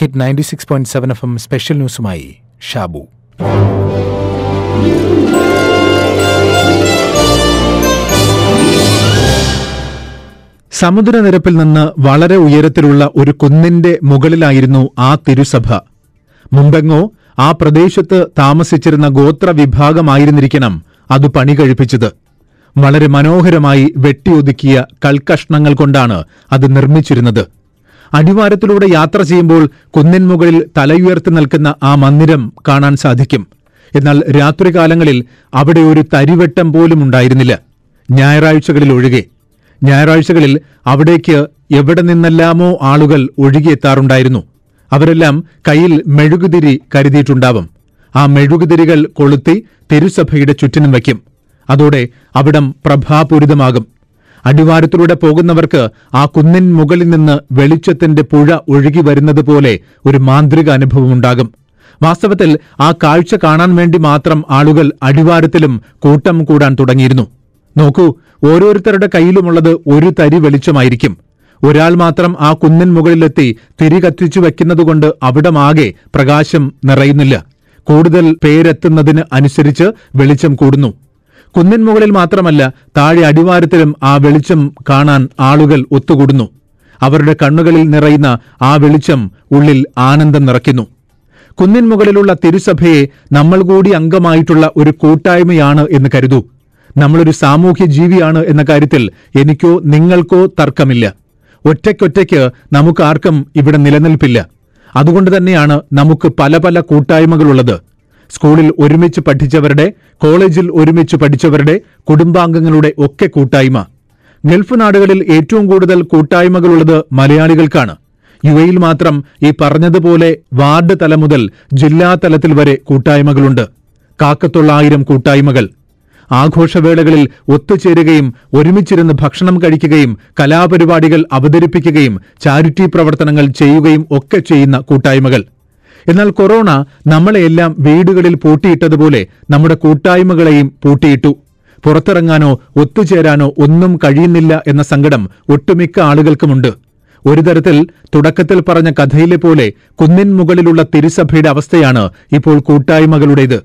Hit ninety six point seven FM M special ന്യൂസുമായി ഷാബു. സമുദ്രനിരപ്പിൽ നിന്ന് വളരെ ഉയരത്തിലുള്ള ഒരു കുന്നിന്റെ മുകളിലായിരുന്നു ആ തിരുസഭ. മുമ്പെങ്ങോ ആ പ്രദേശത്ത് താമസിച്ചിരുന്ന ഗോത്ര വിഭാഗമായിരുന്നിരിക്കണം അത് പണി കഴിപ്പിച്ചത്. വളരെ മനോഹരമായി വെട്ടിയൊതുക്കിയ കൽക്കഷ്ണങ്ങൾ കൊണ്ടാണ് അത് നിർമ്മിച്ചിരുന്നത്. അടിവാരത്തിലൂടെ യാത്ര ചെയ്യുമ്പോൾ കുന്നിൻ മുകളിൽ തലയുയർത്തി നിൽക്കുന്ന ആ മന്ദിരം കാണാൻ സാധിക്കും. എന്നാൽ രാത്രികാലങ്ങളിൽ അവിടെ ഒരു തരിവട്ടം പോലും ഉണ്ടായിരുന്നില്ല. ഞായറാഴ്ചകളിൽ ഒഴികെ. ഞായറാഴ്ചകളിൽ അവിടേക്ക് എവിടെ നിന്നെല്ലാമോ ആളുകൾ ഒഴുകിയെത്താറുണ്ടായിരുന്നു അവരെല്ലാം കയ്യിൽ മെഴുകുതിരി കരുതിയിട്ടുണ്ടാവും. ആ മെഴുകുതിരികൾ കൊളുത്തി തിരുസഭയുടെ ചുറ്റിനും വയ്ക്കും. അതോടെ അവിടം പ്രഭാപൂരിതമാകും. അടിവാരത്തിലൂടെ പോകുന്നവർക്ക് ആ കുന്നിൻ മുകളിൽ നിന്ന് വെളിച്ചത്തിന്റെ പുഴ ഒഴുകി വരുന്നത് പോലെ ഒരു മാന്ത്രിക അനുഭവമുണ്ടാകും. വാസ്തവത്തിൽ ആ കാഴ്ച കാണാൻ വേണ്ടി മാത്രം ആളുകൾ അടിവാരത്തിലും കൂട്ടം കൂടാൻ തുടങ്ങിയിരുന്നു. നോക്കൂ ഓരോരുത്തരുടെ കയ്യിലുമുള്ളത് ഒരു തരി വെളിച്ചമായിരിക്കും. ഒരാൾ മാത്രം ആ കുന്നിൻ മുകളിലെത്തി തിരി കത്തിച്ചു വെക്കുന്നതുകൊണ്ട് അവിടമാകെ പ്രകാശം നിറയുന്നില്ല. കൂടുതൽ പേരെത്തുന്നതിന് അനുസരിച്ച് വെളിച്ചം കൂടുന്നു. കുന്നിൻ മുകളിൽ മാത്രമല്ല താഴെ അടിവാരത്തിലും ആ വെളിച്ചം കാണാൻ ആളുകൾ ഒത്തുകൂടുന്നു. അവരുടെ കണ്ണുകളിൽ നിറയുന്ന ആ വെളിച്ചം ഉള്ളിൽ ആനന്ദം നിറയ്ക്കുന്നു. കുന്നിൻ മുകളിലുള്ള തിരുസഭയെ നമ്മൾ കൂടി അംഗമായിട്ടുള്ള ഒരു കൂട്ടായ്മയാണ് എന്ന് കരുതൂ. നമ്മളൊരു സാമൂഹ്യ ജീവിയാണ് എന്ന കാര്യത്തിൽ എനിക്കോ നിങ്ങൾക്കോ തർക്കമില്ല. ഒറ്റയ്ക്കൊറ്റയ്ക്ക് നമുക്ക് ആർക്കും ഇവിടെ നിലനിൽപ്പില്ല. അതുകൊണ്ട് തന്നെയാണ് നമുക്ക് പല പല കൂട്ടായ്മകളുള്ളത്. സ്കൂളിൽ ഒരുമിച്ച് പഠിച്ചവരുടെ കോളേജിൽ ഒരുമിച്ച് പഠിച്ചവരുടെ കുടുംബാംഗങ്ങളുടെ ഒക്കെ കൂട്ടായ്മ. ഗൾഫ് നാടുകളിൽ ഏറ്റവും കൂടുതൽ കൂട്ടായ്മകളുള്ളത് മലയാളികൾക്കാണ്. യു എയിൽ മാത്രം ഈ പറഞ്ഞതുപോലെ വാർഡ് തലം മുതൽ ജില്ലാ തലത്തിൽ വരെ കൂട്ടായ്മകളുണ്ട്. കാക്കത്തൊള്ളായിരം കൂട്ടായ്മകൾ. ആഘോഷവേളകളിൽ ഒത്തുചേരുകയും ഒരുമിച്ചിരുന്ന് ഭക്ഷണം കഴിക്കുകയും കലാപരിപാടികൾ അവതരിപ്പിക്കുകയും ചാരിറ്റി പ്രവർത്തനങ്ങൾ ചെയ്യുകയും ഒക്കെ ചെയ്യുന്ന കൂട്ടായ്മകൾ. എന്നാൽ കൊറോണ നമ്മളെയെല്ലാം വീടുകളിൽ പൂട്ടിയിട്ടതുപോലെ നമ്മുടെ കൂട്ടായ്മകളെയും പൂട്ടിയിട്ടു. പുറത്തിറങ്ങാനോ ഒത്തുചേരാനോ ഒന്നും കഴിയുന്നില്ല എന്ന സങ്കടം ഒട്ടുമിക്ക ആളുകൾക്കുമുണ്ട്. ഒരു തരത്തിൽ തുടക്കത്തിൽ പറഞ്ഞ കഥയിലെ പോലെ കുന്നിൻ മുകളിലുള്ള തിരുസഭയുടെ അവസ്ഥയാണ് ഇപ്പോൾ കൂട്ടായ്മകളുടേത്.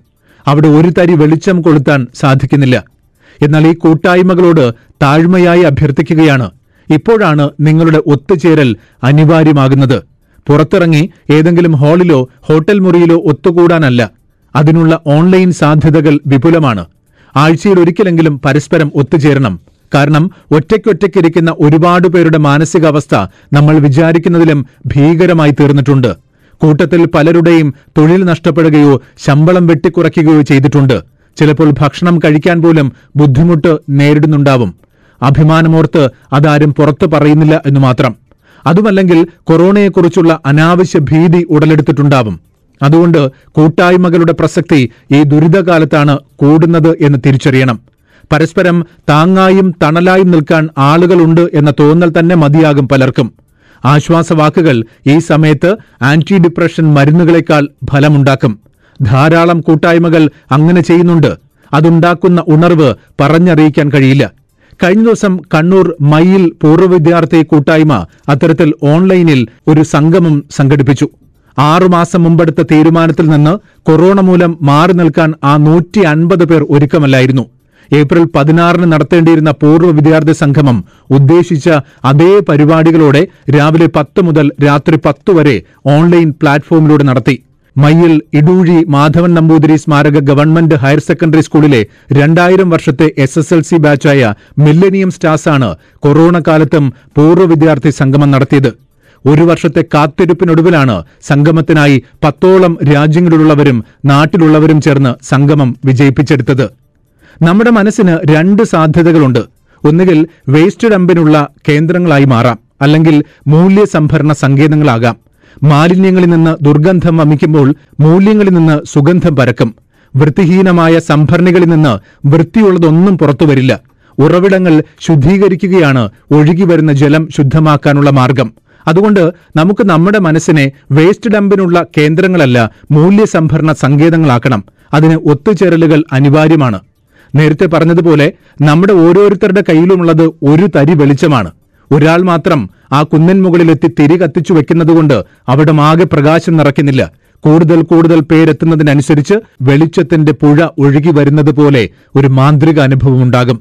അവിടെ ഒരു തരി വെളിച്ചം കൊളുത്താൻ സാധിക്കുന്നില്ല. എന്നാൽ ഈ കൂട്ടായ്മകളോട് താഴ്മയായി അഭ്യർത്ഥിക്കുകയാണ്. ഇപ്പോഴാണ് നിങ്ങളുടെ ഒത്തുചേരൽ അനിവാര്യമാകുന്നത്. പുറത്തിറങ്ങി ഏതെങ്കിലും ഹാളിലോ ഹോട്ടൽ മുറിയിലോ ഒത്തുകൂടാനല്ല. അതിനുള്ള ഓൺലൈൻ സാധ്യതകൾ വിപുലമാണ്. ആഴ്ചയിൽ ഒരിക്കലെങ്കിലും പരസ്പരം ഒത്തുചേരണം. കാരണം ഒറ്റയ്ക്കൊറ്റയ്ക്കിരിക്കുന്ന ഒരുപാട് പേരുടെ മാനസികാവസ്ഥ നമ്മൾ വിചാരിക്കുന്നതിലും ഭീകരമായി തീർന്നിട്ടുണ്ട്. കൂട്ടത്തിൽ പലരുടെയും തൊഴിൽ നഷ്ടപ്പെടുകയോ ശമ്പളം വെട്ടിക്കുറയ്ക്കുകയോ ചെയ്തിട്ടുണ്ട്. ചിലപ്പോൾ ഭക്ഷണം കഴിക്കാൻ പോലും ബുദ്ധിമുട്ട് നേരിടുന്നുണ്ടാവും. അഭിമാനമോർത്ത് അതാരും പുറത്തു പറയുന്നില്ല എന്ന് മാത്രം. അതുമല്ലെങ്കിൽ കൊറോണയെക്കുറിച്ചുള്ള അനാവശ്യ ഭീതി ഉടലെടുത്തിട്ടുണ്ടാവും. അതുകൊണ്ട് കൂട്ടായ്മകളുടെ പ്രസക്തി ഈ ദുരിതകാലത്താണ് കൂടുന്നത് എന്ന് തിരിച്ചറിയണം. പരസ്പരം താങ്ങായും തണലായും നിൽക്കാൻ ആളുകളുണ്ട് എന്ന തോന്നൽ തന്നെ മതിയാകും പലർക്കും. ആശ്വാസവാക്കുകൾ ഈ സമയത്ത് ആന്റി ഡിപ്രഷൻ മരുന്നുകളെക്കാൾ ഫലമുണ്ടാക്കും. ധാരാളം കൂട്ടായ്മകൾ അങ്ങനെ ചെയ്യുന്നുണ്ട്. അതുണ്ടാക്കുന്ന ഉണർവ് പറഞ്ഞറിയിക്കാൻ കഴിയില്ല. കഴിഞ്ഞ ദിവസം കണ്ണൂർ മയിൽ പൂർവ വിദ്യാർത്ഥി കൂട്ടായ്മ അത്തരത്തിൽ ഓൺലൈനിൽ ഒരു സംഗമം സംഘടിപ്പിച്ചു. ആറുമാസം മുമ്പെടുത്ത തീരുമാനത്തിൽ നിന്ന് കൊറോണ മൂലം മാറി നിൽക്കാൻ ആ നൂറ്റി അൻപത് പേർ ഒരുക്കമല്ലായിരുന്നു. ഏപ്രിൽ പതിനാറിന് നടത്തേണ്ടിയിരുന്ന പൂർവ വിദ്യാർത്ഥി സംഗമം ഉദ്ദേശിച്ച അതേ പരിപാടികളോടെ രാവിലെ പത്ത് മുതൽ രാത്രി പത്ത് വരെ ഓൺലൈൻ പ്ലാറ്റ്ഫോമിലൂടെ നടത്തി. മയ്യിൽ ഇടൂഴി മാധവൻ നമ്പൂതിരി സ്മാരക ഗവൺമെന്റ് ഹയർ സെക്കൻഡറി സ്കൂളിലെ രണ്ടായിരം വർഷത്തെ എസ് എസ് എൽ സി ബാച്ചായ മില്ലനിയം സ്റ്റാർസാണ് കൊറോണ കാലത്തും പൂർവ വിദ്യാർത്ഥി സംഗമം നടത്തിയത്. ഒരു വർഷത്തെ കാത്തിരിപ്പിനൊടുവിലാണ് സംഗമത്തിനായി പത്തോളം രാജ്യങ്ങളിലുള്ളവരും നാട്ടിലുള്ളവരും ചേർന്ന് സംഗമം വിജയിപ്പിച്ചെടുത്തത്. നമ്മുടെ മനസ്സിന് രണ്ട് സാധ്യതകളുണ്ട്. ഒന്നുകിൽ വേസ്റ്റ് ഡംപിനുള്ള കേന്ദ്രങ്ങളായി മാറാം. അല്ലെങ്കിൽ മൂല്യസംഭരണ സങ്കേതങ്ങളാകാം. മാലിന്യങ്ങളിൽ നിന്ന് ദുർഗന്ധം വമിക്കുമ്പോൾ മൂല്യങ്ങളിൽ നിന്ന് സുഗന്ധം പരക്കും. വൃത്തിഹീനമായ സംഭരണികളിൽ നിന്ന് വൃത്തിയുള്ളതൊന്നും പുറത്തുവരില്ല ഉറവിടങ്ങൾ ശുദ്ധീകരിക്കുകയാണ് ഒഴുകിവരുന്ന ജലം ശുദ്ധമാക്കാനുള്ള മാർഗം. അതുകൊണ്ട് നമുക്ക് നമ്മുടെ മനസ്സിനെ വേസ്റ്റ് ഡംപിനുള്ള കേന്ദ്രങ്ങളല്ല മൂല്യസംഭരണ സങ്കേതങ്ങളാക്കണം. അതിന് ഒത്തുചേരലുകൾ അനിവാര്യമാണ്. നേരത്തെ പറഞ്ഞതുപോലെ നമ്മുടെ ഓരോരുത്തരുടെ കയ്യിലുമുള്ളത് ഒരു തരി വെളിച്ചമാണ്. ഒരാൾ മാത്രം ആ കുന്നിൻ മുകളിലെത്തി തിരി കത്തിച്ചു വെക്കുന്നതുകൊണ്ട് അവിടെ ആകെ പ്രകാശം നിറയ്ക്കുന്നില്ല. കൂടുതൽ കൂടുതൽ പേരെത്തുന്നതിനനുസരിച്ച് വെളിച്ചത്തിന്റെ പുഴ ഒഴുകി വരുന്നത് പോലെ ഒരു മാന്ത്രിക അനുഭവമുണ്ടാകും.